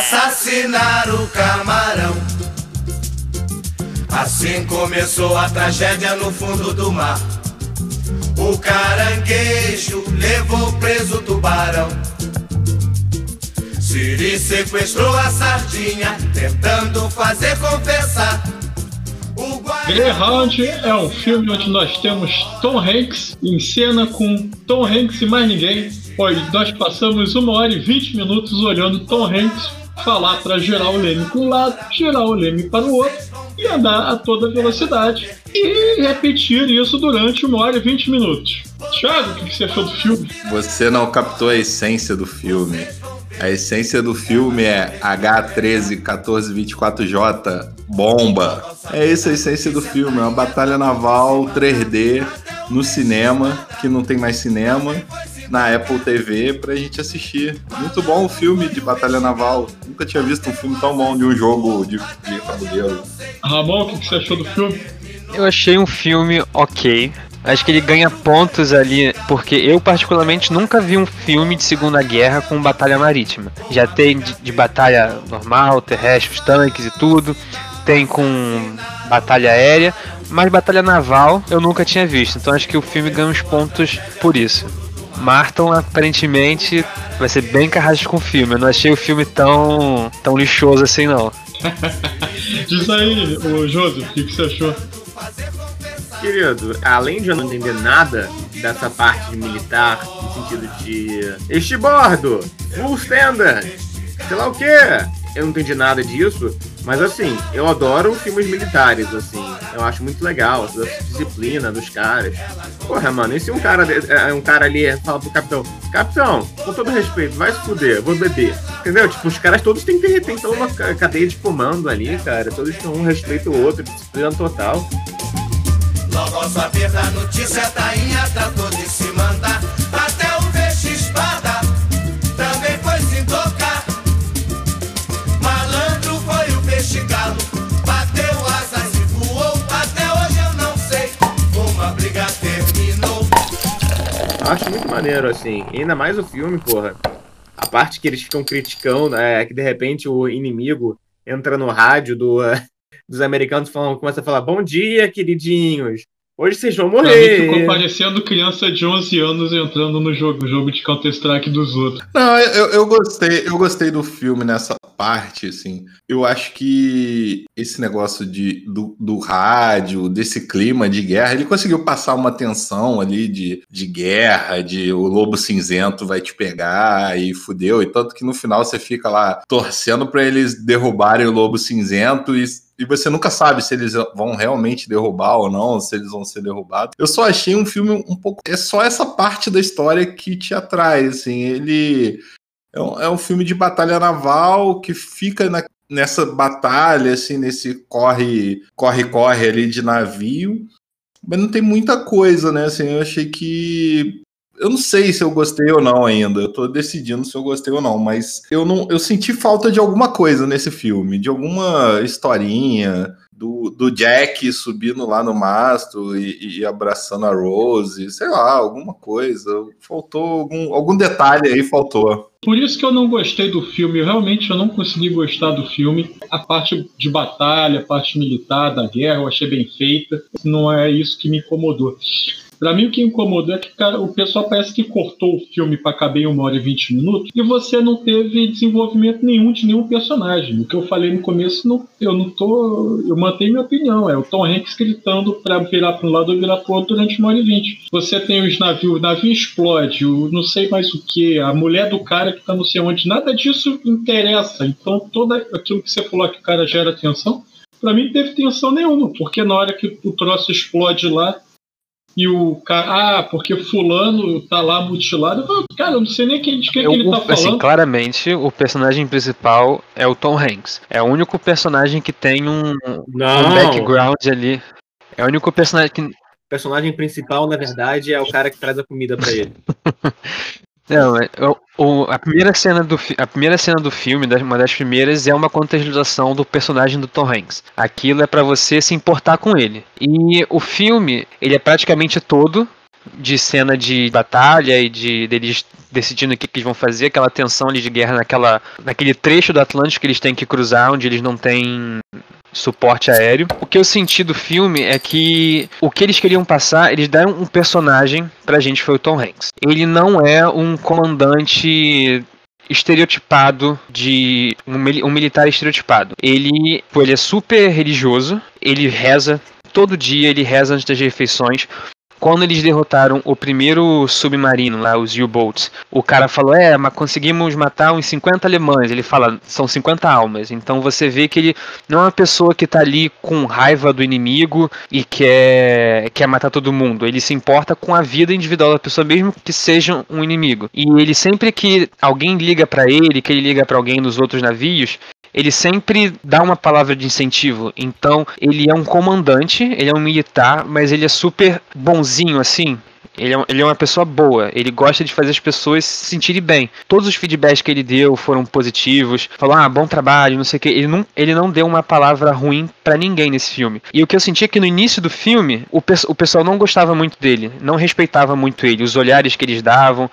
assassinar o camarão. Assim começou a tragédia no fundo do mar. O caranguejo levou preso o tubarão. Siri sequestrou a sardinha, tentando fazer confessar. Greyhound é um filme onde nós temos Tom Hanks em cena com Tom Hanks e mais ninguém, pois nós passamos uma hora e vinte minutos olhando Tom Hanks falar para girar o leme para um lado, girar o leme para o outro e andar a toda velocidade e repetir isso durante uma hora e vinte minutos. Thiago, o que você achou do filme? Você não captou a essência do filme. A essência do filme é H131424J, bomba. É isso a essência do filme, é uma batalha naval 3D no cinema, que não tem mais cinema, na Apple TV pra gente assistir. Muito bom o filme de batalha naval. Nunca tinha visto um filme tão bom de um jogo de, de tabuleiro. Ramon, o que você achou do filme? Eu achei um filme ok. Acho que ele ganha pontos ali, porque eu particularmente nunca vi um filme de Segunda Guerra com batalha marítima. Já tem de, de batalha normal, terrestre, os tanques e tudo. Tem com batalha aérea, mas batalha naval eu nunca tinha visto. Então acho que o filme ganha uns pontos por isso. Marton aparentemente vai ser bem carrasco com o filme. Eu não achei o filme tão, tão lixoso assim não. Diz aí, o Joseph, o que, que você achou? Querido, além de eu não entender nada dessa parte de militar, no sentido de este bordo, full standard, sei lá o que, eu não entendi nada disso, mas assim, eu adoro filmes militares, assim, eu acho muito legal, essa disciplina dos caras. Porra, mano, e se um cara, é, um cara ali fala pro capitão, capitão, com todo respeito, vai se fuder, vou beber. Entendeu? Tipo, os caras todos têm que ter, uma cadeia de comando ali, cara, todos têm um respeito ao outro, disciplina total. Logo ao saber da notícia, a tainha tratou de se mandar até o veixe espada. Também foi se tocar. Malandro foi o peixe galo. Bateu asas e voou. Até hoje eu não sei como a briga terminou. Acho muito maneiro, assim. Ainda mais o filme, porra. A parte que eles ficam criticando, é que de repente o inimigo entra no rádio do, dos americanos falam, começa a falar: Bom dia, queridinhos. Hoje vocês vão morrer. Ficou parecendo criança de 11 anos entrando no jogo, jogo de Counter-Strike dos outros. Não, eu, eu gostei, eu gostei do filme nessa parte, assim. Eu acho que esse negócio de, do, do rádio, desse clima de guerra, ele conseguiu passar uma tensão ali de, de guerra, de o lobo cinzento vai te pegar e fudeu. E tanto que no final você fica lá torcendo para eles derrubarem o lobo cinzento e e você nunca sabe se eles vão realmente derrubar ou não, se eles vão ser derrubados. Eu só achei um filme um pouco. É só essa parte da história que te atrai, assim. Ele é um, é um filme de batalha naval que fica na, nessa batalha, assim, nesse corre, corre, corre ali de navio. Mas não tem muita coisa, né? Assim, eu achei que eu não sei se eu gostei ou não ainda. Eu tô decidindo se eu gostei ou não, mas eu não eu senti falta de alguma coisa nesse filme, de alguma historinha, do, do Jack subindo lá no mastro e, e, abraçando a Rose, sei lá, alguma coisa. Faltou algum, algum detalhe aí, faltou. Por isso que eu não gostei do filme. Realmente eu não consegui gostar do filme. A parte de batalha, a parte militar da guerra, eu achei bem feita. Não é isso que me incomodou. Pra mim, o que incomodou é que cara, o pessoal parece que cortou o filme para caber em uma hora e vinte minutos e você não teve desenvolvimento nenhum de nenhum personagem. O que eu falei no começo, não, eu não tô. Eu mantenho minha opinião. É o Tom Hanks gritando para virar para um lado ou virar para outro durante uma hora e vinte. Você tem os navios, o navio explode, o não sei mais o que, a mulher do cara que tá não sei onde, nada disso interessa. Então, todo aquilo que você falou que o cara gera atenção, para mim não teve tensão nenhuma, porque na hora que o troço explode lá, e o cara, ah, porque fulano tá lá mutilado. Eu, cara, eu não sei nem quem, de quem eu, que ele tá assim, falando. Assim, claramente, o personagem principal é o Tom Hanks. É o único personagem que tem um, um background ali. É o único personagem que. O personagem principal, na verdade, é o cara que traz a comida para ele. Não, é, o, a, primeira cena do, a primeira cena do filme, uma das primeiras, é uma contextualização do personagem do Tom Hanks. Aquilo é para você se importar com ele. E o filme, ele é praticamente todo de cena de batalha e de deles decidindo o que, que eles vão fazer, aquela tensão ali de guerra naquela, naquele trecho do Atlântico que eles têm que cruzar, onde eles não têm suporte aéreo. O que eu senti do filme é que o que eles queriam passar, eles deram um personagem pra gente, foi o Tom Hanks. Ele não é um comandante estereotipado de um, um militar estereotipado. Ele, ele é super religioso, ele reza todo dia, ele reza antes das refeições quando eles derrotaram o primeiro submarino lá, os U-Boats, o cara falou: É, mas conseguimos matar uns 50 alemães. Ele fala: São 50 almas. Então você vê que ele não é uma pessoa que tá ali com raiva do inimigo e quer, quer matar todo mundo. Ele se importa com a vida individual da pessoa, mesmo que seja um inimigo. E ele sempre que alguém liga para ele, que ele liga para alguém nos outros navios, ele sempre dá uma palavra de incentivo. Então, ele é um comandante, ele é um militar, mas ele é super bonzinho assim. Ele é, ele é uma pessoa boa, ele gosta de fazer as pessoas se sentirem bem. Todos os feedbacks que ele deu foram positivos. Falou, ah, bom trabalho, não sei o que. Ele não, ele não deu uma palavra ruim para ninguém nesse filme. E o que eu senti é que no início do filme, o, o pessoal não gostava muito dele, não respeitava muito ele. Os olhares que eles davam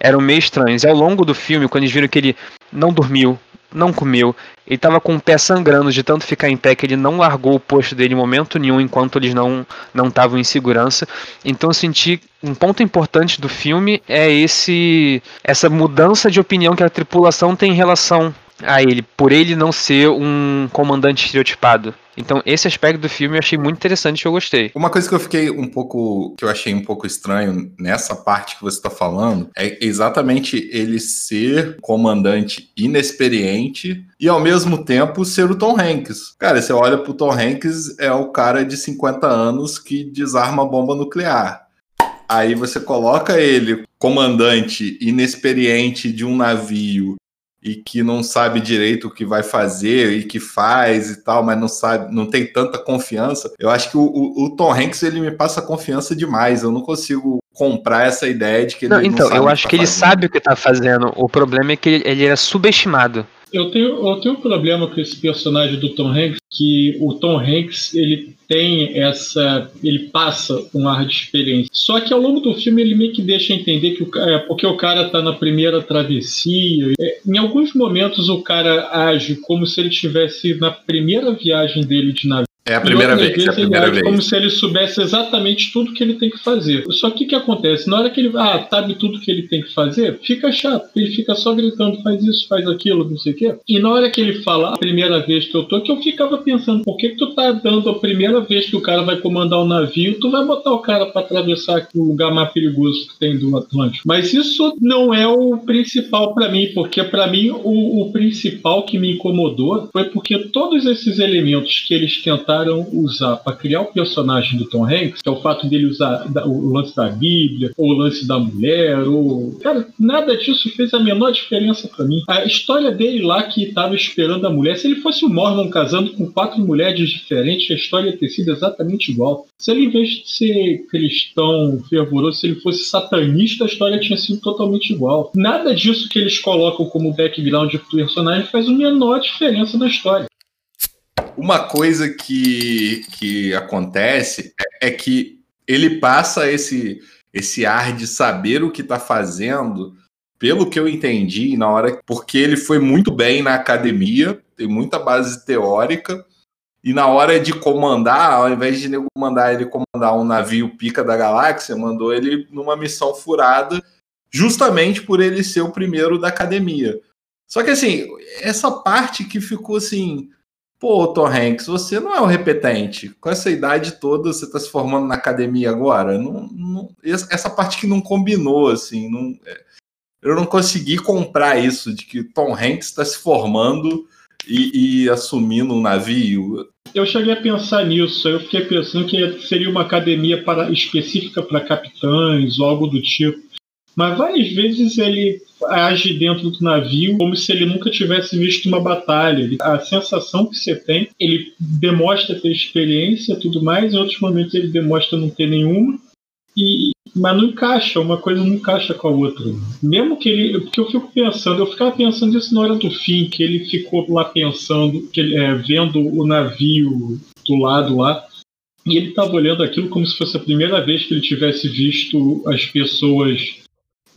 eram meio estranhos. E ao longo do filme, quando eles viram que ele não dormiu, não comeu. Ele estava com o pé sangrando de tanto ficar em pé que ele não largou o posto dele em momento nenhum enquanto eles não não estavam em segurança. Então eu senti um ponto importante do filme é esse essa mudança de opinião que a tripulação tem em relação a ele, por ele não ser um comandante estereotipado. Então, esse aspecto do filme eu achei muito interessante e eu gostei. Uma coisa que eu fiquei um pouco. que eu achei um pouco estranho nessa parte que você está falando é exatamente ele ser comandante inexperiente e ao mesmo tempo ser o Tom Hanks. Cara, você olha pro Tom Hanks, é o cara de 50 anos que desarma bomba nuclear. Aí você coloca ele, comandante inexperiente de um navio e que não sabe direito o que vai fazer e que faz e tal, mas não sabe, não tem tanta confiança. Eu acho que o, o, o Tom Hanks ele me passa confiança demais. Eu não consigo comprar essa ideia de que ele não, então, não eu acho tá que ele fazendo. sabe o que tá fazendo. O problema é que ele, ele era subestimado. Eu tenho, eu tenho um problema com esse personagem do Tom Hanks, que o Tom Hanks ele tem essa. ele passa um ar de experiência. Só que ao longo do filme ele meio que deixa entender que o, é, porque o cara tá na primeira travessia. É, em alguns momentos o cara age como se ele estivesse na primeira viagem dele de navio. É a primeira outras vez, é a primeira vez. como se ele soubesse exatamente tudo que ele tem que fazer. Só que o que acontece? Na hora que ele ah, sabe tudo que ele tem que fazer, fica chato. Ele fica só gritando, faz isso, faz aquilo, não sei o quê. E na hora que ele fala a primeira vez que eu tô, que eu ficava pensando, por que, que tu tá dando a primeira vez que o cara vai comandar o navio, tu vai botar o cara para atravessar o lugar mais perigoso que tem do Atlântico. Mas isso não é o principal para mim, porque para mim o, o principal que me incomodou foi porque todos esses elementos que eles tentaram usar para criar o personagem do Tom Hanks, que é o fato dele usar o lance da Bíblia, ou o lance da mulher, ou. Cara, nada disso fez a menor diferença para mim. A história dele lá que estava esperando a mulher, se ele fosse um Mormon casando com quatro mulheres diferentes, a história ia ter sido exatamente igual. Se ele, em vez de ser cristão fervoroso, se ele fosse satanista, a história tinha sido totalmente igual. Nada disso que eles colocam como background de personagem faz a menor diferença na história. Uma coisa que, que acontece é, é que ele passa esse, esse ar de saber o que está fazendo, pelo que eu entendi, na hora porque ele foi muito bem na academia, tem muita base teórica, e na hora de comandar, ao invés de mandar ele comandar um navio pica da galáxia, mandou ele numa missão furada, justamente por ele ser o primeiro da academia. Só que assim, essa parte que ficou assim, Pô, Tom Hanks, você não é um repetente. Com essa idade toda, você está se formando na academia agora? Não, não- essa parte que não combinou, assim. não- é, eu não consegui comprar isso, de que Tom Hanks está se formando e, e assumindo um navio. Eu cheguei a pensar nisso, eu fiquei pensando que seria uma academia para, específica para capitães ou algo do tipo. Mas várias vezes ele age dentro do navio como se ele nunca tivesse visto uma batalha. A sensação que você tem, ele demonstra ter experiência tudo mais, em outros momentos ele demonstra não ter nenhuma. E, mas não encaixa, uma coisa não encaixa com a outra. Mesmo que ele. Porque eu fico pensando, eu ficava pensando isso na hora do fim, que ele ficou lá pensando, que ele, é, vendo o navio do lado lá. e ele estava olhando aquilo como se fosse a primeira vez que ele tivesse visto as pessoas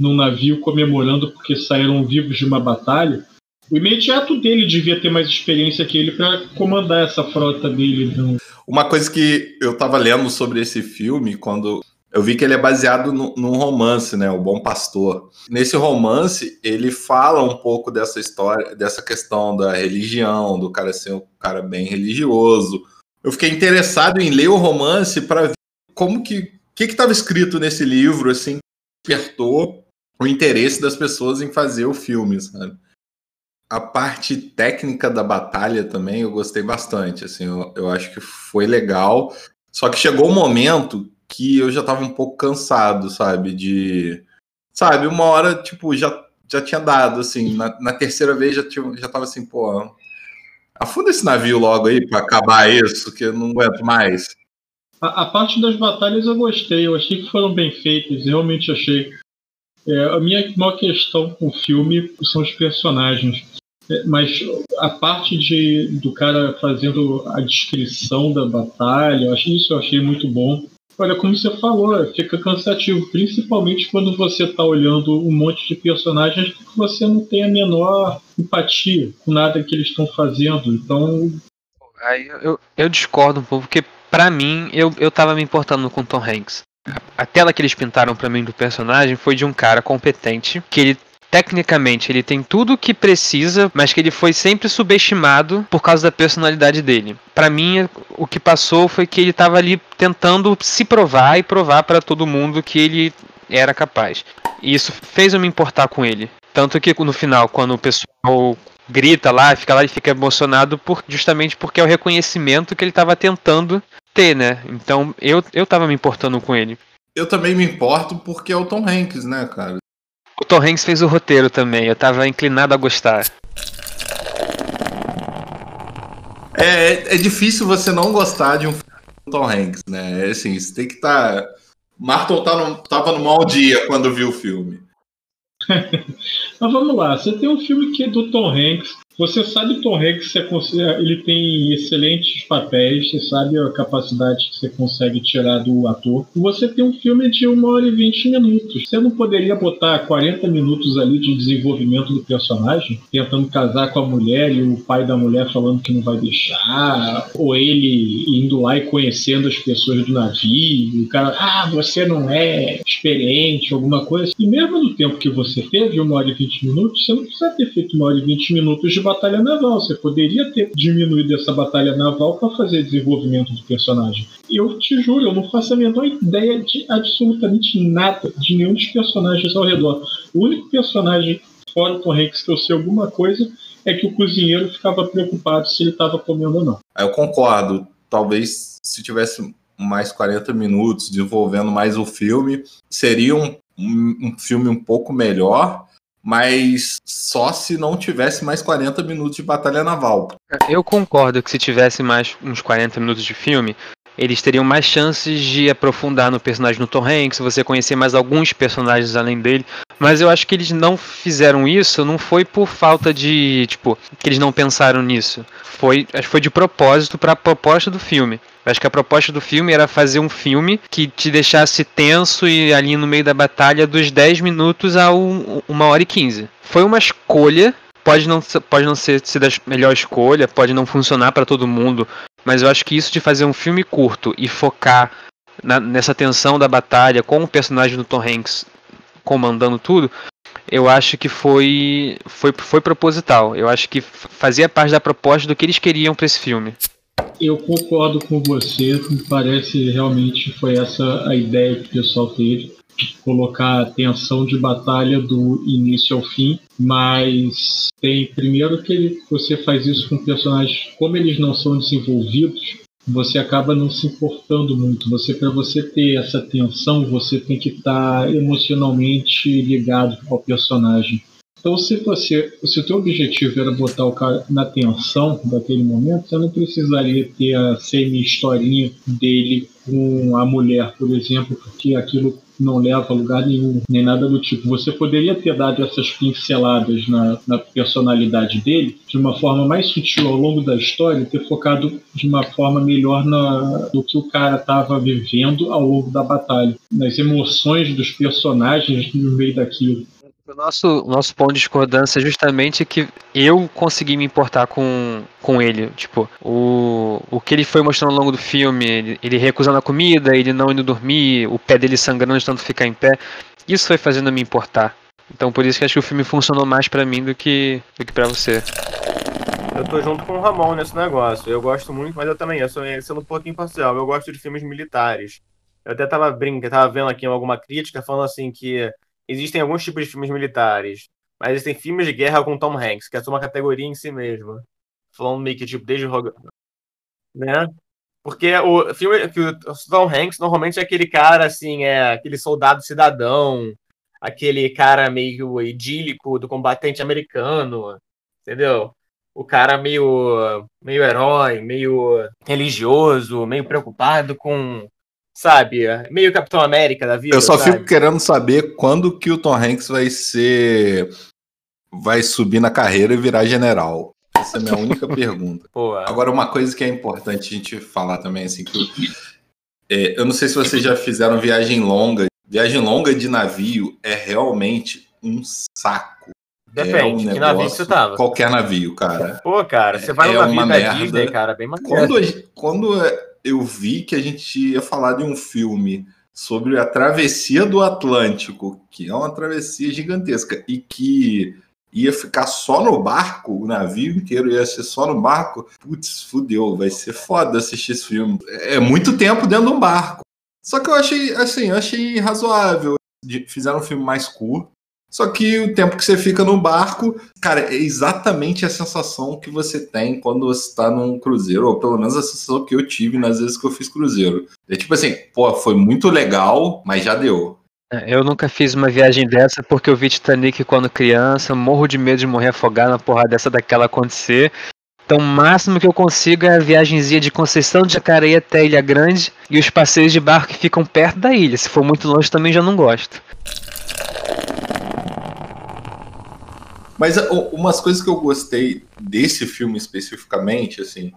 num navio comemorando porque saíram vivos de uma batalha. O imediato dele devia ter mais experiência que ele para comandar essa frota dele. Uma coisa que eu estava lendo sobre esse filme, quando eu vi que ele é baseado no, num romance, né? O Bom Pastor. Nesse romance, ele fala um pouco dessa história, dessa questão da religião, do cara ser um cara bem religioso. Eu fiquei interessado em ler o romance para ver como que o que estava escrito nesse livro, assim, despertou o interesse das pessoas em fazer o filme, sabe? A parte técnica da batalha também eu gostei bastante, assim, eu, eu acho que foi legal. Só que chegou um momento que eu já tava um pouco cansado, sabe? De. Sabe, uma hora, tipo, já, já tinha dado, assim. Na, na terceira vez já, tinha, já tava assim, pô. Afunda esse navio logo aí para acabar isso, que eu não aguento mais. A, a, parte das batalhas eu gostei, eu achei que foram bem feitas, realmente achei. É, a minha maior questão com o filme são os personagens. É, mas a parte de, do cara fazendo a descrição da batalha, eu achei, isso eu achei muito bom. Olha, como você falou, fica cansativo, principalmente quando você está olhando um monte de personagens que você não tem a menor empatia com nada que eles estão fazendo. Então. Aí eu, eu discordo um pouco, porque para mim eu, eu tava me importando com Tom Hanks. A tela que eles pintaram para mim do personagem foi de um cara competente, que ele tecnicamente ele tem tudo o que precisa, mas que ele foi sempre subestimado por causa da personalidade dele. Para mim, o que passou foi que ele estava ali tentando se provar e provar para todo mundo que ele era capaz. E isso fez eu me importar com ele. Tanto que no final, quando o pessoal grita lá, fica lá e fica emocionado por, justamente porque é o reconhecimento que ele estava tentando ter, né? Então eu, eu tava me importando com ele. Eu também me importo porque é o Tom Hanks, né, cara? O Tom Hanks fez o roteiro também, eu tava inclinado a gostar. É, é difícil você não gostar de um filme do Tom Hanks, né? É assim, você tem que estar. Tá... Martin tá no, tava no mau dia quando viu o filme. Mas vamos lá, você tem um filme que é do Tom Hanks, você sabe, Tom Hanks, ele tem excelentes papéis, você sabe a capacidade que você consegue tirar do ator. Você tem um filme de uma hora e vinte minutos. Você não poderia botar 40 minutos ali de desenvolvimento do personagem, tentando casar com a mulher e o pai da mulher falando que não vai deixar, ou ele indo lá e conhecendo as pessoas do navio, o cara, ah, você não é experiente, alguma coisa. E mesmo no tempo que você teve, uma hora e vinte minutos, você não precisa ter feito uma hora e vinte minutos de batalha naval. Você poderia ter diminuído essa batalha naval para fazer desenvolvimento do personagem. Eu te juro, eu não faço a menor ideia de absolutamente nada de nenhum dos personagens ao redor. O único personagem fora o Tom Hanks que eu sei alguma coisa é que o cozinheiro ficava preocupado se ele estava comendo ou não. Eu concordo. Talvez se tivesse mais 40 minutos desenvolvendo mais o filme, seria um, um, um filme um pouco melhor mas só se não tivesse mais 40 minutos de batalha naval. Eu concordo que se tivesse mais uns 40 minutos de filme, eles teriam mais chances de aprofundar no personagem do Tom Hanks, você conhecer mais alguns personagens além dele. Mas eu acho que eles não fizeram isso, não foi por falta de, tipo, que eles não pensaram nisso. Foi, acho que foi de propósito para a proposta do filme. Acho que a proposta do filme era fazer um filme que te deixasse tenso e ali no meio da batalha dos 10 minutos a 1 hora e 15. Foi uma escolha, pode não, pode não ser, ser melhor escolha, pode não funcionar para todo mundo, mas eu acho que isso de fazer um filme curto e focar na, nessa tensão da batalha com o personagem do Tom Hanks comandando tudo, eu acho que foi, foi, foi proposital. Eu acho que fazia parte da proposta do que eles queriam para esse filme. Eu concordo com você, me parece realmente foi essa a ideia que o pessoal teve, colocar a tensão de batalha do início ao fim, mas tem primeiro que você faz isso com personagens, como eles não são desenvolvidos, você acaba não se importando muito. Você para você ter essa tensão, você tem que estar tá emocionalmente ligado ao personagem. Então, se você, se o teu objetivo era botar o cara na tensão daquele momento, você não precisaria ter a semi-historinha dele com a mulher, por exemplo, porque aquilo não leva a lugar nenhum, nem nada do tipo. Você poderia ter dado essas pinceladas na, na personalidade dele de uma forma mais sutil ao longo da história, ter focado de uma forma melhor na, no que o cara estava vivendo ao longo da batalha, nas emoções dos personagens no meio daquilo. O nosso, nosso ponto de discordância é justamente que eu consegui me importar com, com ele. Tipo, o, o que ele foi mostrando ao longo do filme, ele, ele recusando a comida, ele não indo dormir, o pé dele sangrando de tanto ficar em pé, isso foi fazendo me importar. Então por isso que acho que o filme funcionou mais para mim do que, do que para você. Eu tô junto com o Ramon nesse negócio. Eu gosto muito, mas eu também, eu sou sendo um pouquinho imparcial. Eu gosto de filmes militares. Eu até tava brincando, tava vendo aqui alguma crítica falando assim que existem alguns tipos de filmes militares, mas existem filmes de guerra com Tom Hanks, que é uma categoria em si mesma. Falando meio que tipo desde o né? Porque o filme que o Tom Hanks normalmente é aquele cara assim, é aquele soldado cidadão, aquele cara meio idílico do combatente americano, entendeu? O cara meio meio herói, meio religioso, meio preocupado com sabe? Meio Capitão América da vida. Eu só sabe? fico querendo saber quando que o Tom Hanks vai ser. vai subir na carreira e virar general. Essa é a minha única pergunta. Pô, Agora, uma coisa que é importante a gente falar também, assim, que é, eu não sei se vocês já fizeram viagem longa. Viagem longa de navio é realmente um saco. depende, é um que navio que negócio- você tava. Qualquer navio, cara. Pô, cara, você vai É no navio uma da merda. Disney, cara, bem maneiro. Quando, quando eu vi que a gente ia falar de um filme sobre a travessia do Atlântico, que é uma travessia gigantesca, e que ia ficar só no barco, o navio inteiro ia ser só no barco, putz, fudeu, vai ser foda assistir esse filme. É muito tempo dentro de um barco. Só que eu achei, assim, eu achei razoável. Fizeram um filme mais curto. Só que o tempo que você fica no barco, cara, é exatamente a sensação que você tem quando você está num cruzeiro, ou pelo menos a sensação que eu tive nas vezes que eu fiz cruzeiro. É tipo assim, pô, foi muito legal, mas já deu. É, Eu nunca fiz uma viagem dessa porque eu vi Titanic quando criança, morro de medo de morrer afogado na porra dessa daquela acontecer. Então o máximo que eu consigo é a viagemzinha de Conceição de Jacareí até Ilha Grande e os passeios de barco que ficam perto da ilha. Se for muito longe também já não gosto. Mas umas coisas que eu gostei desse filme especificamente, assim,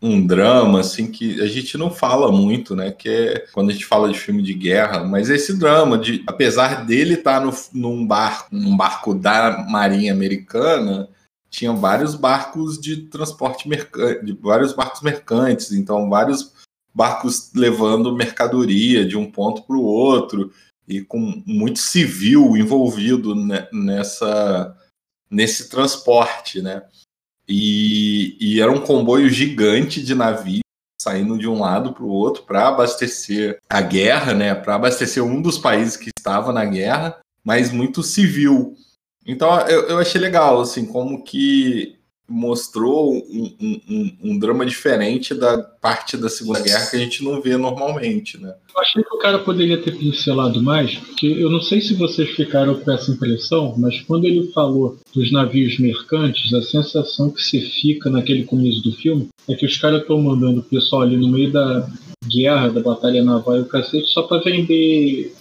um drama, assim, que a gente não fala muito, né? Que é quando a gente fala de filme de guerra, mas esse drama, de apesar dele estar no, num barco, num barco da Marinha Americana, tinham vários barcos de transporte mercante, de vários barcos mercantes, então vários barcos levando mercadoria de um ponto para o outro e com muito civil envolvido ne- nessa nesse transporte, né? E, e era um comboio gigante de navios saindo de um lado para o outro para abastecer a guerra, né? Para abastecer um dos países que estava na guerra, mas muito civil. Então eu, eu achei legal, assim, como que mostrou um, um- um- drama diferente da parte da Segunda Guerra que a gente não vê normalmente, né? Eu achei que o cara poderia ter pincelado mais, porque eu não sei se vocês ficaram com essa impressão, mas quando ele falou dos navios mercantes, a sensação que se fica naquele começo do filme é que os caras estão mandando o pessoal ali no meio da guerra, da batalha naval e o cacete, só para vender,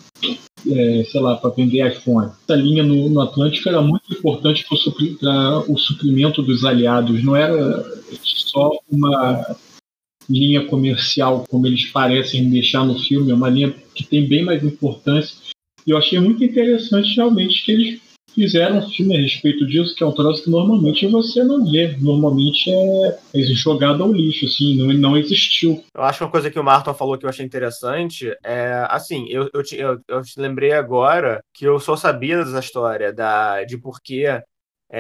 é, sei lá, para vender iPhone. Essa linha no, no Atlântico era muito importante para o suprimento dos aliados, não era só uma linha comercial, como eles parecem deixar no filme, é uma linha que tem bem mais importância. E eu achei muito interessante realmente que eles fizeram um filme a respeito disso, que é um troço que normalmente você não vê. Normalmente é, é jogado ao lixo, assim, não, não existiu. Eu acho uma coisa que o Martin falou que eu achei interessante é, assim, eu, eu, eu, eu te lembrei agora que eu só sabia dessa história da, de por que é,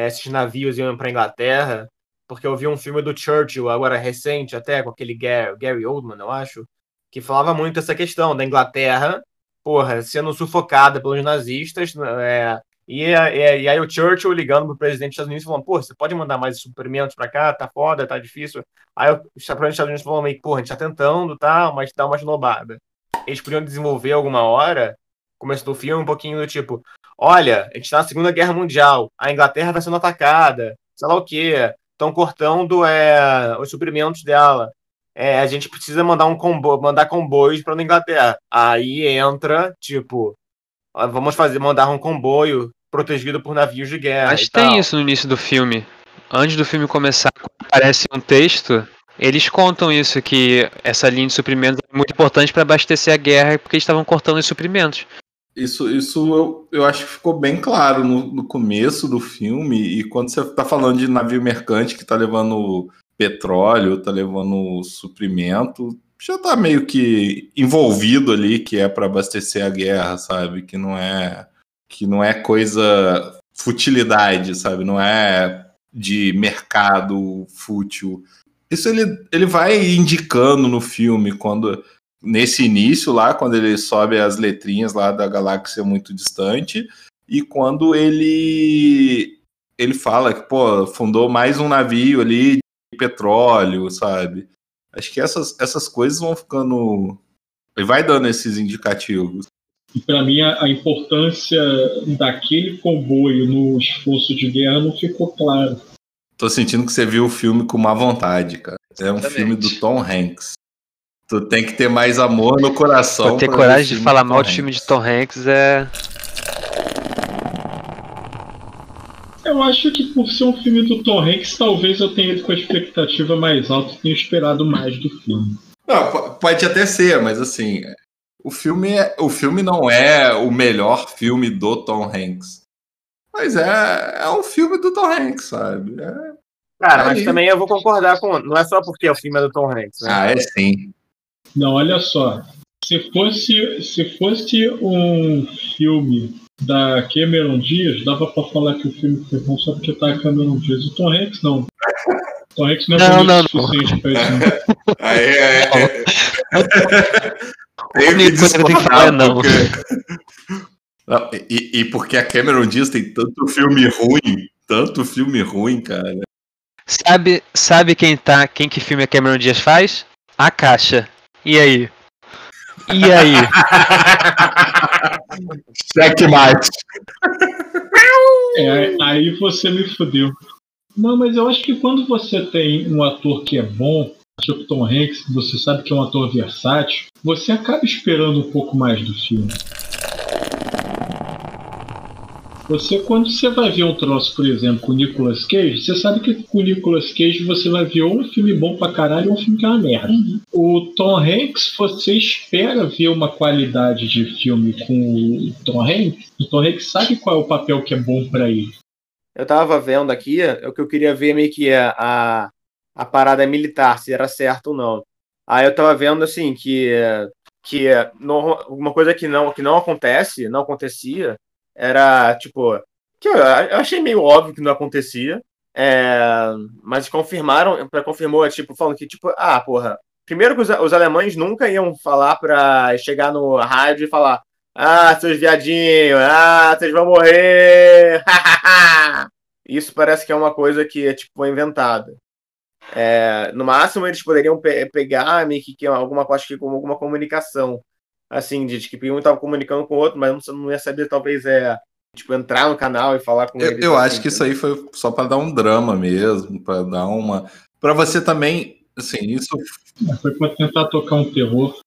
esses navios iam para Inglaterra, porque eu vi um filme do Churchill, agora recente até, com aquele Gary, Gary Oldman, eu acho, que falava muito essa questão da Inglaterra, porra, sendo sufocada pelos nazistas, é, e, e, e aí o Churchill ligando pro presidente dos Estados Unidos falando, pô, você pode mandar mais suprimentos para cá, tá foda, tá difícil. Aí o presidente dos Estados Unidos falou meio porra, a gente tá tentando, tá, mas dá uma esnobada. Eles podiam desenvolver alguma hora começo do filme, um pouquinho do tipo, olha, a gente tá na Segunda Guerra Mundial, a Inglaterra tá sendo atacada, sei lá o quê, estão cortando é, os suprimentos dela. É, a gente precisa mandar um combo, mandar comboios para a Inglaterra. Aí entra, tipo, vamos fazer mandar um comboio protegido por navios de guerra. Mas tem tal. isso no início do filme. Antes do filme começar, aparece um texto. Eles contam isso, que essa linha de suprimentos é muito importante para abastecer a guerra, porque eles estavam cortando os suprimentos. Isso, isso eu, eu acho que ficou bem claro no, no começo do filme, e quando você está falando de navio mercante que está levando petróleo, está levando suprimento, já está meio que envolvido ali que é para abastecer a guerra, sabe? Que não é que não é coisa futilidade, sabe? Não é de mercado fútil. Isso ele, ele vai indicando no filme quando nesse início lá, quando ele sobe as letrinhas lá da galáxia muito distante e quando ele ele fala que pô, fundou mais um navio ali de petróleo, sabe? Acho que essas, essas coisas vão ficando ele vai dando esses indicativos. E para mim a, a, importância daquele comboio no esforço de guerra não ficou claro. Tô sentindo que você viu o filme com má vontade, cara. É um Exatamente. filme do Tom Hanks. Tu tem que ter mais amor no coração. Pra ter coragem de falar mal de filme de Tom Hanks é. Eu acho que por ser um filme do Tom Hanks, talvez eu tenha ido com a expectativa mais alta e tenha esperado mais do filme. Não, pode até ser, mas assim, o filme, é, o filme não é o melhor filme do Tom Hanks. Mas é, é um filme do Tom Hanks, sabe? É, Cara, mas também eu vou concordar com. Não é só porque o filme é do Tom Hanks. Né? Ah, é sim. Não, olha só. Se fosse, se fosse um filme da Cameron Diaz, dava pra falar que o filme foi bom só porque tá a Cameron Diaz. O Tom Hanks não. O Tom Hanks não é não, não, suficiente não. pra isso. Aí, é, é. Tem que coisa que tem que falar não. Porque... não e, e, porque a Cameron Diaz tem tanto filme ruim, tanto filme ruim, cara. Sabe, sabe quem tá, quem que filme a Cameron Diaz faz? A Caixa. E aí? E aí? Checkmate. É, aí você me fodeu. Não, mas eu acho que quando você tem um ator que é bom, tipo Tom Hanks, você sabe que é um ator versátil, você acaba esperando um pouco mais do filme. Você, quando você vai ver um troço, por exemplo, com o Nicolas Cage, você sabe que com o Nicolas Cage você vai ver ou um filme bom pra caralho ou um filme que é uma merda. Uhum. O Tom Hanks, você espera ver uma qualidade de filme com o Tom Hanks. O Tom Hanks sabe qual é o papel que é bom para ele. Eu tava vendo aqui, o que eu queria ver meio que é a, a parada militar, se era certo ou não. Aí eu tava vendo assim que que uma coisa que não que não acontece, não acontecia, era tipo que eu, eu achei meio óbvio que não acontecia, é, mas confirmaram, confirmou, tipo falando que tipo, ah, porra, primeiro que os, os alemães nunca iam falar para chegar no rádio e falar ah, seus viadinhos, ah, vocês vão morrer. Isso parece que é uma coisa que é tipo inventada. É, no máximo, eles poderiam pe pegar meio que, que alguma coisa que alguma comunicação. Assim, de que um estava comunicando com o outro, mas não, não ia saber, talvez, é tipo, entrar no canal e falar com eu, ele. Eu acho que isso aí foi só para dar um drama mesmo, para dar uma. para você também. Assim, isso. É, foi para tentar tocar um terror.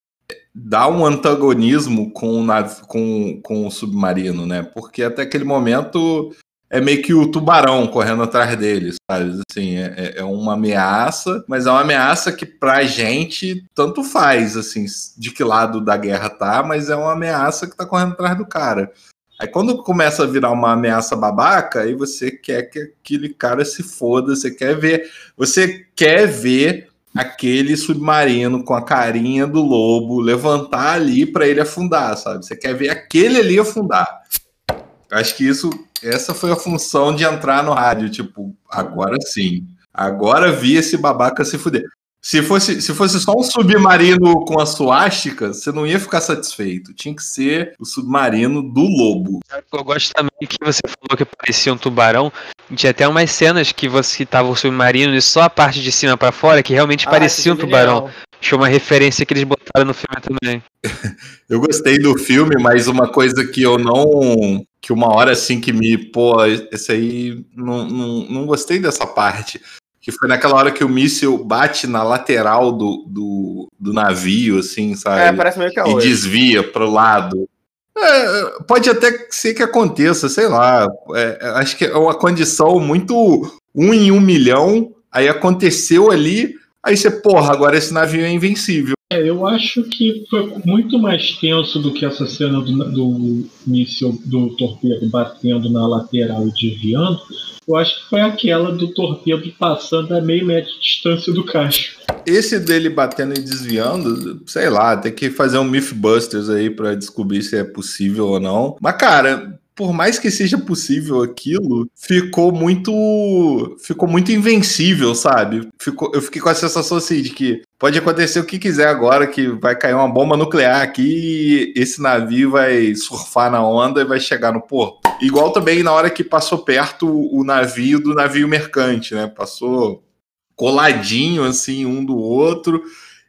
Dar um antagonismo com o, com, com o submarino, né? Porque até aquele momento é meio que o tubarão correndo atrás deles, sabe? Assim, é, é, é uma ameaça, mas é uma ameaça que pra gente tanto faz, assim, de que lado da guerra tá, mas é uma ameaça que tá correndo atrás do cara. Aí quando começa a virar uma ameaça babaca, aí você quer que aquele cara se foda, você quer ver, você quer ver aquele submarino com a carinha do lobo levantar ali para ele afundar, sabe? Você quer ver aquele ali afundar. Acho que isso essa foi a função de entrar no rádio, tipo, agora sim. Agora vi esse babaca se fuder. Se fosse, se fosse só um submarino com a suástica, você não ia ficar satisfeito. Tinha que ser o submarino do lobo. Eu gosto também que você falou que parecia um tubarão. Tinha até umas cenas que você tava o submarino e só a parte de cima para fora que realmente Ah, parecia um tubarão. Achei uma referência que eles botaram no filme também. Eu gostei do filme, mas uma coisa que eu não. Que uma hora assim que me. Pô, esse aí. Não, não, não gostei dessa parte. Que foi naquela hora que o míssil bate na lateral do, do, do navio, assim, É, sabe? parece meio que a e desvia pro lado. É, pode até ser que aconteça, sei lá. É, acho que é uma condição muito um em um milhão. Aí aconteceu ali. Aí você, porra, agora esse navio é invencível. É, eu acho que foi muito mais tenso do que essa cena do, do míssil do torpedo batendo na lateral e desviando. Eu acho que foi aquela do torpedo passando a meio metro de distância do caixa. Esse dele batendo e desviando, sei lá, tem que fazer um Mythbusters aí pra descobrir se é possível ou não. Mas, cara, por mais que seja possível aquilo, ficou muito. Ficou muito invencível, sabe? Ficou, eu fiquei com a sensação assim de que pode acontecer o que quiser agora, que vai cair uma bomba nuclear aqui e esse navio vai surfar na onda e vai chegar no porto. Igual também na hora que passou perto o navio do navio mercante, né? Passou coladinho assim um do outro.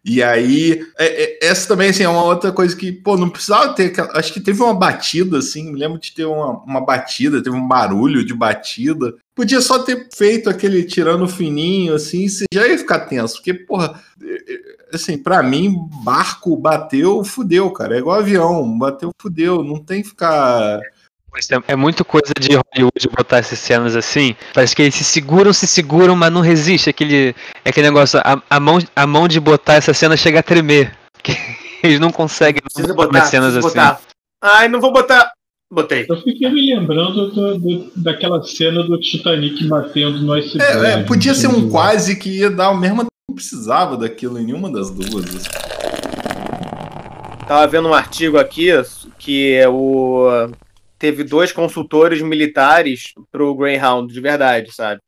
E aí, é- é- essa também assim, é uma outra coisa que, pô, não precisava ter. Acho que teve uma batida, assim, me lembro de ter uma, uma batida, teve um barulho de batida. Podia só ter feito aquele tirando fininho, assim, você já ia ficar tenso. Porque, porra, é- é- assim, pra mim, barco bateu, fudeu, cara. É igual avião, bateu, fudeu. Não tem que ficar. É muito coisa de Hollywood botar essas cenas assim. Parece que eles se seguram, se seguram, mas não resiste. Aquele, é aquele negócio, a, a mão, a mão de botar essa cena chega a tremer. Eles não conseguem Precisa botar cenas assim. botar. Ai, não vou botar. Botei. Eu fiquei me lembrando do- do- daquela cena do Titanic batendo no iceberg. É, é, podia ser um quase que ia dar o mesmo. Não precisava daquilo em nenhuma das duas. Tava vendo um artigo aqui que é o teve dois consultores militares pro Greyhound de verdade, sabe?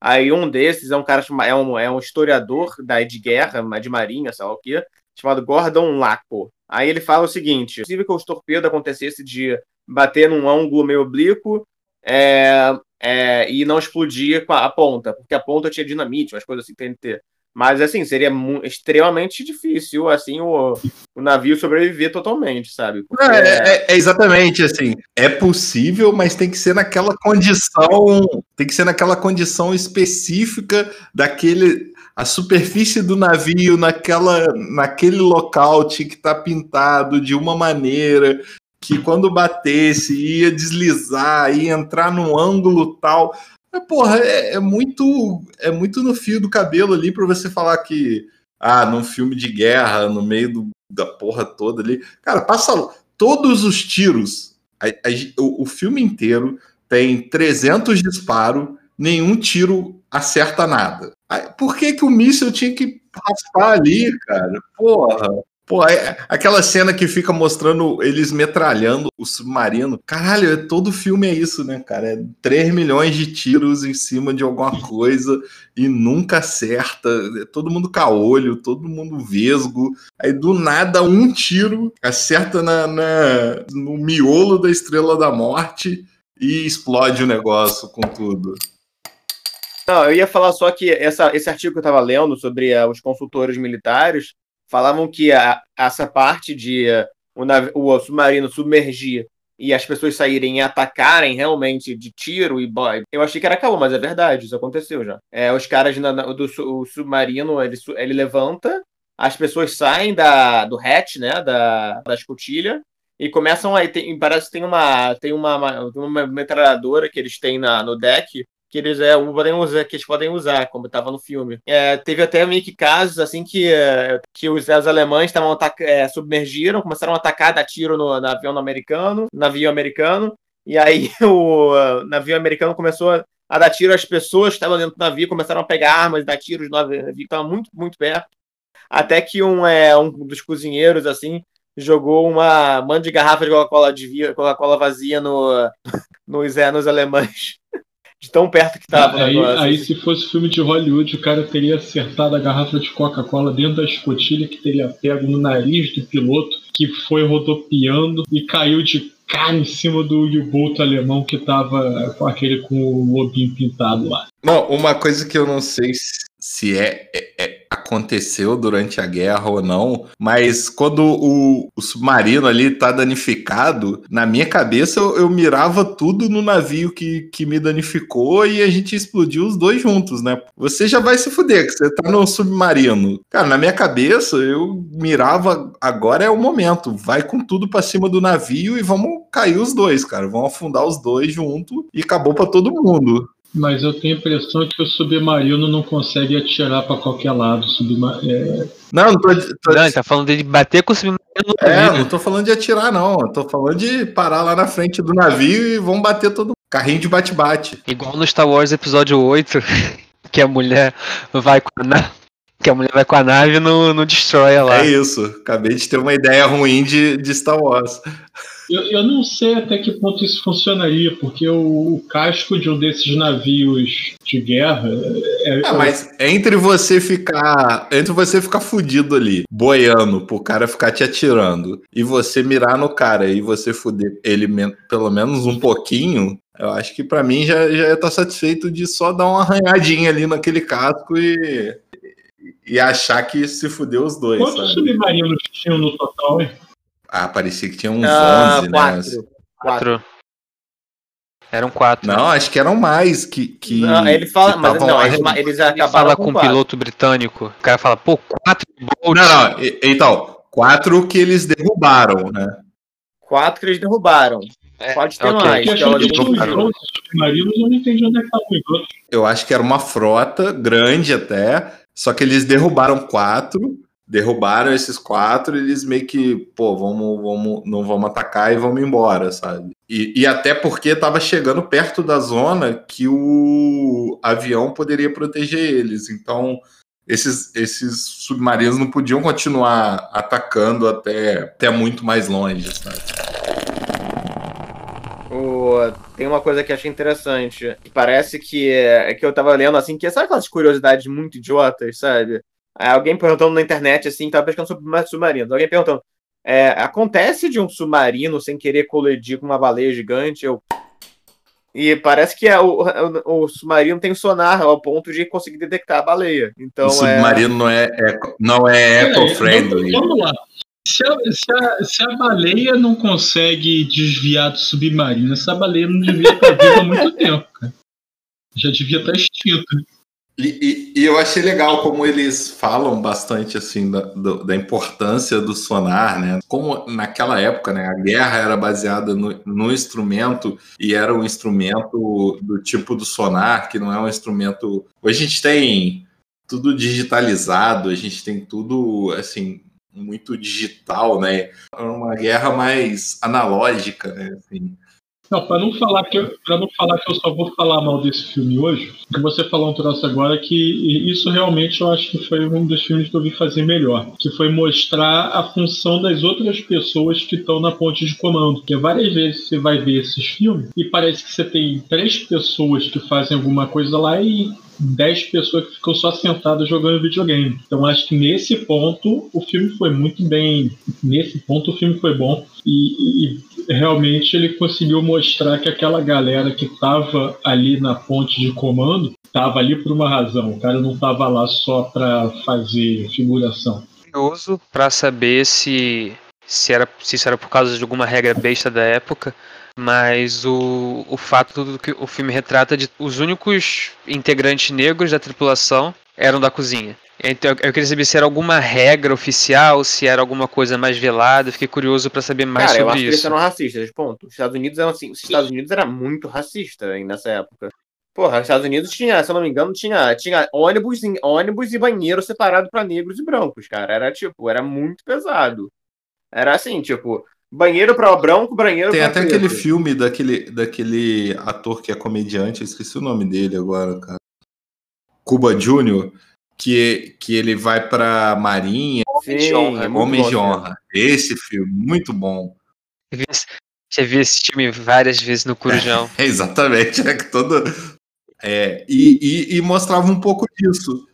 Aí um desses é um cara é um, é um historiador da de guerra, de marinha, sei lá o quê, chamado Gordon Laco. Aí ele fala o seguinte: é possível que os torpedos acontecesse de bater num ângulo meio oblíquo é, é, e não explodir com a, a ponta, porque a ponta tinha dinamite, umas coisas assim, TNT. Mas assim, seria extremamente difícil assim o, o navio sobreviver totalmente, sabe? Porque- É, é- é exatamente assim. É possível, mas tem que ser naquela condição. Tem que ser naquela condição específica daquele. A superfície do navio naquela, naquele local tinha que estar pintado de uma maneira que quando batesse ia deslizar, ia entrar num ângulo tal. Porra, é, é muito é muito no fio do cabelo ali para você falar que ah, num filme de guerra, no meio do- da porra toda ali, cara, passa todos os tiros. A- a- o, o filme inteiro tem 300 disparos, nenhum tiro acerta nada. Por que que o míssil tinha que raspar ali, cara? Porra. Pô, é- aquela cena que fica mostrando eles metralhando o submarino. Caralho, é, todo filme é isso, né, cara? É 3 milhões de tiros em cima de alguma coisa e nunca acerta. É todo mundo caolho, todo mundo vesgo. Aí do nada, um tiro acerta na, na- no miolo da Estrela da Morte e explode o negócio com tudo. Não, eu ia falar só que essa, esse artigo que eu estava lendo sobre eh, os consultores militares falavam que a- essa parte de eh, o, o submarino submergir e as pessoas saírem e atacarem realmente de tiro e boy. Eu achei que era calor, mas é verdade, isso aconteceu já. É, os caras na- na- do o submarino, ele, ele levanta, as pessoas saem da, do hatch, né, da, da escotilha, e começam aí, tem, parece que tem uma, tem uma, uma metralhadora que eles têm na, no deck, que eles é, podem usar, que eles podem usar, como estava no filme. É, teve até meio que casos assim que, é, que os, os alemães estavam é, submergiram, começaram a atacar, dar tiro no, no avião americano, navio americano, e aí o uh, navio americano começou a, a dar tiro às pessoas que estavam dentro do navio, começaram a pegar armas, dar tiros no navio estava muito, muito perto. Até que um, é, um dos cozinheiros, assim, jogou uma manda de garrafa de Coca-Cola Coca-Cola vazia no, nos, é, nos alemães De tão perto que tava. aí, negócio. aí, se fosse filme de Hollywood, o cara teria acertado a garrafa de Coca-Cola dentro da escotilha que teria pego no nariz do piloto, que foi rodopiando e caiu de cara em cima do U-Boat alemão que tava com aquele com o lobinho pintado lá. Não, uma coisa que eu não sei se, se é, é- é- aconteceu durante a guerra ou não, mas quando o, o submarino ali tá danificado, na minha cabeça eu, eu mirava tudo no navio que, que me danificou e a gente explodiu os dois juntos, né? Você já vai se fuder, que você tá no submarino. Cara, na minha cabeça eu mirava, agora é o momento, vai com tudo pra cima do navio e vamos cair os dois, cara. Vamos afundar os dois junto e acabou pra todo mundo. Mas eu tenho a impressão que o submarino não consegue atirar pra qualquer lado. Subma é, Não, não tô, tô- Não, ele tá falando dele bater com o submarino no É, não tô falando de atirar, não. Eu tô falando de parar lá na frente do navio e vão bater todo Carrinho de bate-bate. Igual no Star Wars Episódio 8, que a mulher vai com a nave. Que a mulher vai com a nave no, no Destroyer lá. É isso. Acabei de ter uma ideia ruim de, de Star Wars. Eu, eu não sei até que ponto isso funcionaria, porque o, o casco de um desses navios de guerra é, Ah, mas entre você ficar. Entre você ficar fudido ali, boiando, pro cara ficar te atirando, e você mirar no cara e você fuder ele men- pelo menos um pouquinho, eu acho que pra mim já, já ia estar satisfeito de só dar uma arranhadinha ali naquele casco e. E achar que se fudeu os dois, quantos submarinos tinham no total? hein? Ah, parecia que tinha uns Ah, 11, né? quatro. Quatro. Quatro. Eram quatro. Não, acho que eram mais que. que Não, ele fala, que mas não, lá eles, eles Ele acabaram fala com, com um piloto britânico. O cara fala, pô, quatro Bolt. Não, não, e- então, quatro que eles derrubaram, né? Quatro que eles derrubaram. É, Pode ter ok. mais. Porque que achei ela que tinha uns derrubaram. 12 submarinos, eu é. Eu acho que era uma frota grande até, só que eles derrubaram quatro, derrubaram esses quatro, eles meio que, pô, vamos, vamos, não vamos atacar e vamos embora, sabe? E, e até porque tava chegando perto da zona que o avião poderia proteger eles, então esses, esses submarinos não podiam continuar atacando até, até muito mais longe, sabe? Tem uma coisa que achei interessante. que Parece que é que eu tava lendo assim, que sabe aquelas curiosidades muito idiotas, sabe? Aí alguém perguntando na internet assim, tava pescando sobre submarinos. Alguém perguntando: é, acontece de um submarino sem querer colidir com uma baleia gigante? Eu. E parece que é, o, o, o submarino tem sonar ao ponto de conseguir detectar a baleia. Então o submarino não é, eco- não é eco-friendly. Vamos, vamos lá. Se a, se, a, se a baleia não consegue desviar do submarino, essa baleia não devia estar viva há muito tempo, cara. Já devia estar extinta. E, e- e eu achei legal como eles falam bastante assim da, do- da importância do sonar, né? Como naquela época, né, a guerra era baseada no, no instrumento e era um instrumento do tipo do sonar, que não é um instrumento. Hoje a gente tem tudo digitalizado, a gente tem tudo assim muito digital, né? É uma guerra mais analógica, né? Assim. Não, para não falar que eu, não falar que eu só vou falar mal desse filme hoje, que você falou um troço agora que isso realmente eu acho que foi um dos filmes que eu vi fazer melhor, que foi mostrar a função das outras pessoas que estão na ponte de comando. Porque várias vezes você vai ver esses filmes e parece que você tem três pessoas que fazem alguma coisa lá e dez pessoas que ficam só sentadas jogando videogame. Então acho que nesse ponto o filme foi muito bem. Nesse ponto o filme foi bom e, e realmente ele conseguiu mostrar que aquela galera que estava ali na ponte de comando estava ali por uma razão. O cara não estava lá só para fazer figuração. curioso pra saber se, se, era, se isso era por causa de alguma regra besta da época, mas o, o fato do que o filme retrata de os únicos integrantes negros da tripulação eram da cozinha. Então eu queria saber se era alguma regra oficial, se era alguma coisa mais velada, fiquei curioso pra saber mais Cara, eu acho sobre que eles isso. eram racistas, ponto. Os Estados Unidos eram assim, os Estados Unidos era muito racista nessa época. Porra, os Estados Unidos tinha, se eu não me engano, tinha, tinha ônibus, ônibus e banheiro separado pra negros e brancos, cara. Era tipo, era muito pesado. Era assim, tipo, banheiro pra branco, banheiro Tem pra até preto. aquele filme daquele, daquele ator que é comediante, eu esqueci o nome dele agora, cara. Cuba Júnior, que, que ele vai pra Marinha, Sim, de honra, é muito Homem bom, de. Honra. Esse filme, muito bom. Já vi esse filme várias vezes no Corujão. É exatamente, é que todo, É, e, e, e, mostrava um pouco disso.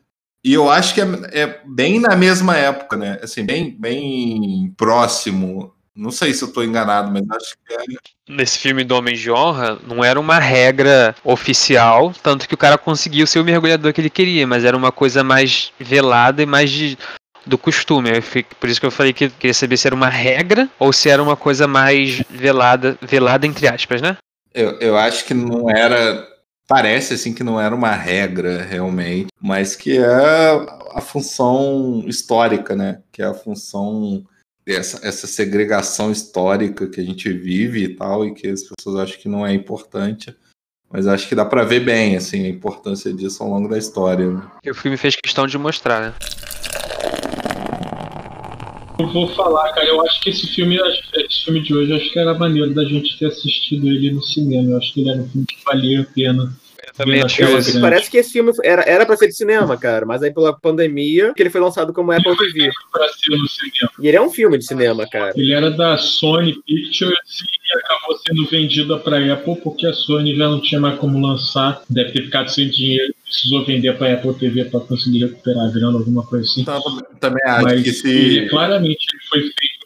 E eu acho que é, é, bem na mesma época, né? Assim, bem, bem próximo. Não sei se eu estou enganado, mas acho que é. Nesse filme do Homem de Honra, não era uma regra oficial, tanto que o cara conseguiu ser o mergulhador que ele queria, mas era uma coisa mais velada e mais de, do costume. por isso que eu falei que queria saber se era uma regra ou se era uma coisa mais velada, velada entre aspas, né? Eu, eu acho que não era parece assim que não era uma regra realmente, mas que é a função histórica, né? Que é a função essa, essa segregação histórica que a gente vive e tal, e que as pessoas acham que não é importante. Mas acho que dá para ver bem assim a importância disso ao longo da história. Né? o filme fez questão de mostrar, né? Eu vou falar, cara, eu acho que esse filme, esse filme de hoje, acho que era maneiro da gente ter assistido ele no cinema. Eu acho que ele era um filme que valia a pena. Também acho isso. Parece que esse filme era, era pra ser de cinema, cara, mas aí pela pandemia que ele foi lançado como Apple TV. E ele é um filme de cinema, cara. Ele era da Sony Pictures e acabou sendo vendido pra Apple porque a Sony já não tinha mais como lançar, deve ter ficado sem dinheiro precisou vender para a Apple TV para conseguir recuperar a grana, alguma coisa assim. Também acho Mas que se... claramente ele foi feito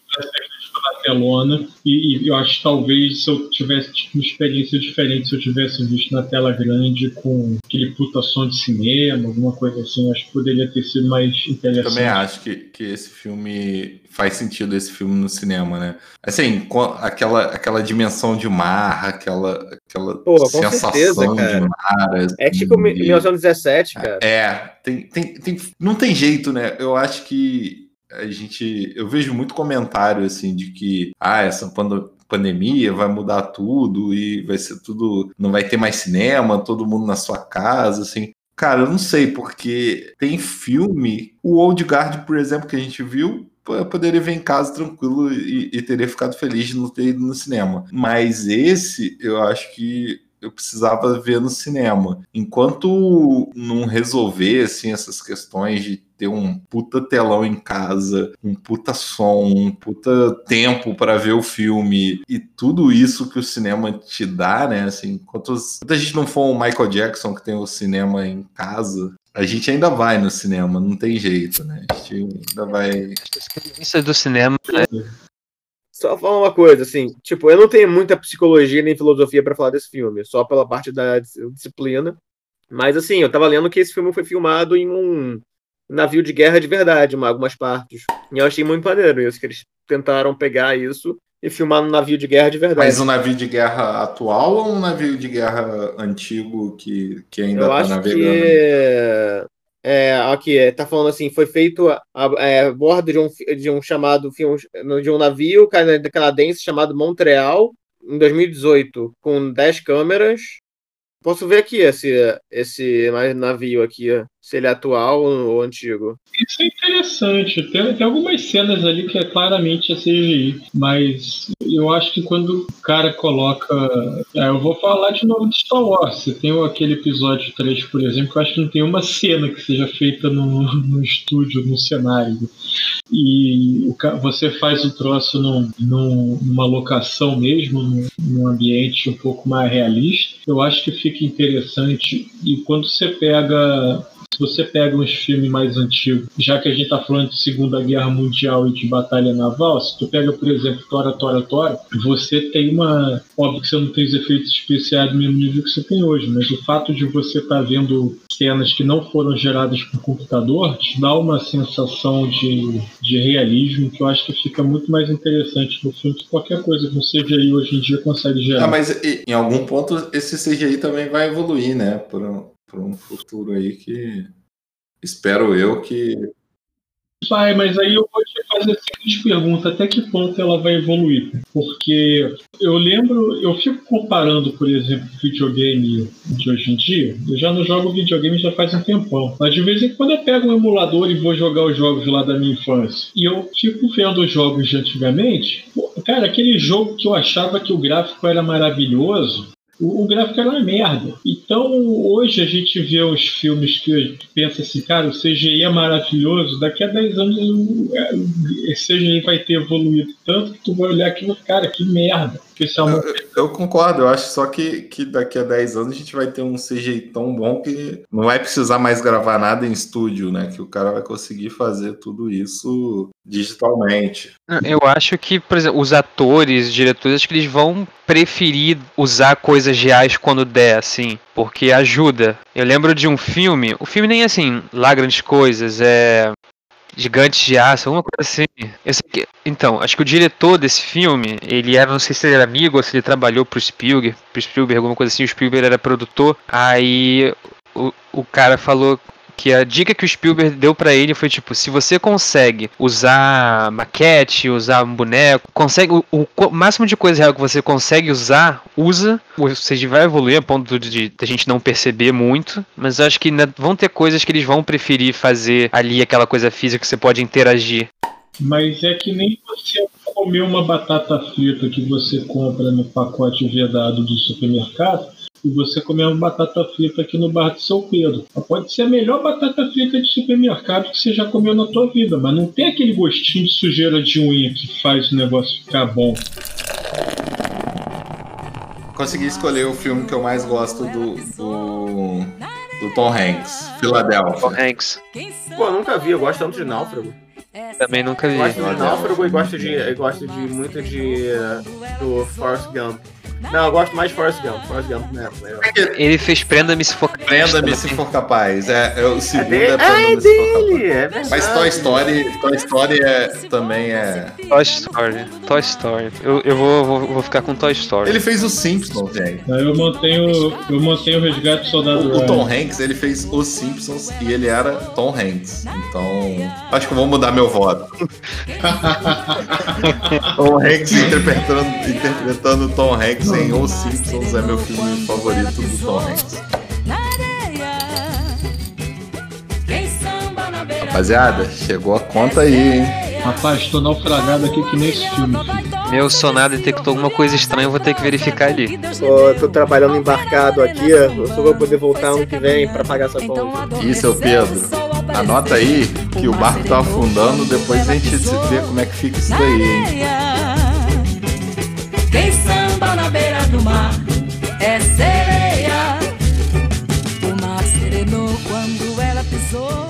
na telona e, e, eu acho que talvez se eu tivesse tido uma experiência diferente se eu tivesse visto na tela grande com aquele puta som de cinema, alguma coisa assim, acho que poderia ter sido mais interessante. Também acho que, que esse filme faz sentido esse filme no cinema, né? Assim, aquela, aquela dimensão de mar, aquela, aquela Pô, sensação certeza, de mar. Assim, é tipo 1917, cara. É, tem, tem, tem, não tem jeito, né? Eu acho que a gente. Eu vejo muito comentário assim de que ah, essa pandemia vai mudar tudo e vai ser tudo. Não vai ter mais cinema, todo mundo na sua casa, assim. Cara, eu não sei, porque tem filme. O Old Guard, por exemplo, que a gente viu, eu poderia ver em casa tranquilo e, e teria ficado feliz de não ter ido no cinema. Mas esse, eu acho que eu precisava ver no cinema. Enquanto não resolver assim essas questões de ter um puta telão em casa, um puta som, um puta tempo para ver o filme e tudo isso que o cinema te dá, né? Assim, enquanto, a gente não for o Michael Jackson que tem o cinema em casa, a gente ainda vai no cinema, não tem jeito, né? A gente ainda vai. Isso é do cinema, né? Só falar uma coisa, assim, tipo, eu não tenho muita psicologia nem filosofia para falar desse filme, só pela parte da disciplina. Mas, assim, eu tava lendo que esse filme foi filmado em um navio de guerra de verdade, em algumas partes. E eu achei muito maneiro isso, que eles tentaram pegar isso e filmar no navio de guerra de verdade. Mas um navio de guerra atual ou um navio de guerra antigo que, que ainda está navegando? Que... É, aqui, tá falando assim, foi feito a, a, é, a bordo de um, de um chamado de um navio canadense chamado Montreal em 2018, com 10 câmeras. Posso ver aqui esse, esse navio aqui, se ele é atual ou antigo. Isso é interessante. Tem, tem algumas cenas ali que é claramente a CGI, mas eu acho que quando o cara coloca. É, eu vou falar de novo de Star Wars. Tem aquele episódio 3, por exemplo, que eu acho que não tem uma cena que seja feita no, no estúdio, no cenário. E o, você faz o troço num, num, numa locação mesmo, num, num ambiente um pouco mais realista. Eu acho que fica interessante. E quando você pega você pega uns filmes mais antigos, já que a gente está falando de Segunda Guerra Mundial e de batalha naval, se tu pega, por exemplo, Tora, Tora, Tora, você tem uma. Óbvio que você não tem os efeitos especiais do mesmo nível que você tem hoje, mas o fato de você estar tá vendo cenas que não foram geradas por computador te dá uma sensação de, de realismo que eu acho que fica muito mais interessante no filme que qualquer coisa que um CGI hoje em dia consegue gerar. Ah, mas em algum ponto esse CGI também vai evoluir, né? Por, para um futuro aí que espero eu que. Vai, mas aí eu vou te fazer a seguinte pergunta: até que ponto ela vai evoluir? Porque eu lembro, eu fico comparando, por exemplo, videogame de hoje em dia. Eu já não jogo videogame já faz um tempão, mas de vez em quando eu pego um emulador e vou jogar os jogos lá da minha infância. E eu fico vendo os jogos de antigamente. Cara, aquele jogo que eu achava que o gráfico era maravilhoso, o, o, gráfico era uma merda. Então, hoje a gente vê os filmes que pensa assim, cara, o CGI é maravilhoso, daqui a 10 anos esse CGI vai ter evoluído tanto que tu vai olhar aquilo, cara, que merda. Especialmente. Eu, eu, concordo, eu acho só que, que daqui a 10 anos a gente vai ter um CGI tão bom que não vai precisar mais gravar nada em estúdio, né? Que o cara vai conseguir fazer tudo isso digitalmente. Eu acho que, por exemplo, os atores, diretores, acho que eles vão preferir usar coisas reais quando der, assim, porque ajuda. Eu lembro de um filme, o filme nem é assim, lá grandes coisas, é Gigantes de Aço, alguma coisa assim. Que, então, acho que o diretor desse filme, ele era, não sei se ele era amigo ou se ele trabalhou pro Spielberg, pro Spielberg, alguma coisa assim, o Spielberg era produtor. Aí o, o cara falou que a dica que o Spielberg deu para ele foi tipo, se você consegue usar maquete, usar um boneco, consegue o, o, máximo de coisa real que você consegue usar, usa. Você vai evoluir a ponto de, a gente não perceber muito, mas eu acho que vão ter coisas que eles vão preferir fazer ali aquela coisa física que você pode interagir. Mas é que nem você comer uma batata frita que você compra no pacote vedado do supermercado e você comer uma batata frita aqui no bar de São Pedro. Pode ser a melhor batata frita de supermercado que você já comeu na tua vida, mas não tem aquele gostinho de sujeira de unha que faz o negócio ficar bom. Consegui escolher o filme que eu mais gosto do, do, do Tom Hanks, Philadelphia. Tom Hanks. Pô, nunca vi, eu gosto tanto de Náufrago. Também nunca vi. Gosto de Náufrago e gosto de, gosto de muito de do Forrest Gump. Não, eu gosto mais de Forrest Gump. Forrest Gump mesmo. Ele fez Prenda-me se for capaz. Prenda-me se for capaz. É, é o segundo é, é Prenda-me ah, é se for capaz. É verdade. Mas Toy Story, Toy Story é, também é. Toy Story. Toy Story. Eu, eu vou, vou, vou ficar com Toy Story. Ele fez o Simpsons, gente. Eu mantenho, eu mantenho o resgate do soldado. O, o Tom Hanks, ele fez os Simpsons e ele era Tom Hanks. Então, acho que eu vou mudar meu voto. Tom Hanks interpretando, interpretando Tom Hanks em Os Simpsons. É meu filme favorito do Tom Hanks. Rapaziada, chegou a conta aí, hein? Rapaz, tô naufragado aqui que nem esse filme. Meu sonar detectou alguma coisa estranha, eu vou ter que verificar ali. Pô, tô trabalhando embarcado aqui, eu só vou poder voltar ano que vem pra pagar essa conta. Ih, seu Pedro, anota aí que o barco tá afundando, depois a gente vê como é que fica isso daí, hein? Quem samba na beira do mar é sereia. O mar serenou quando ela pisou.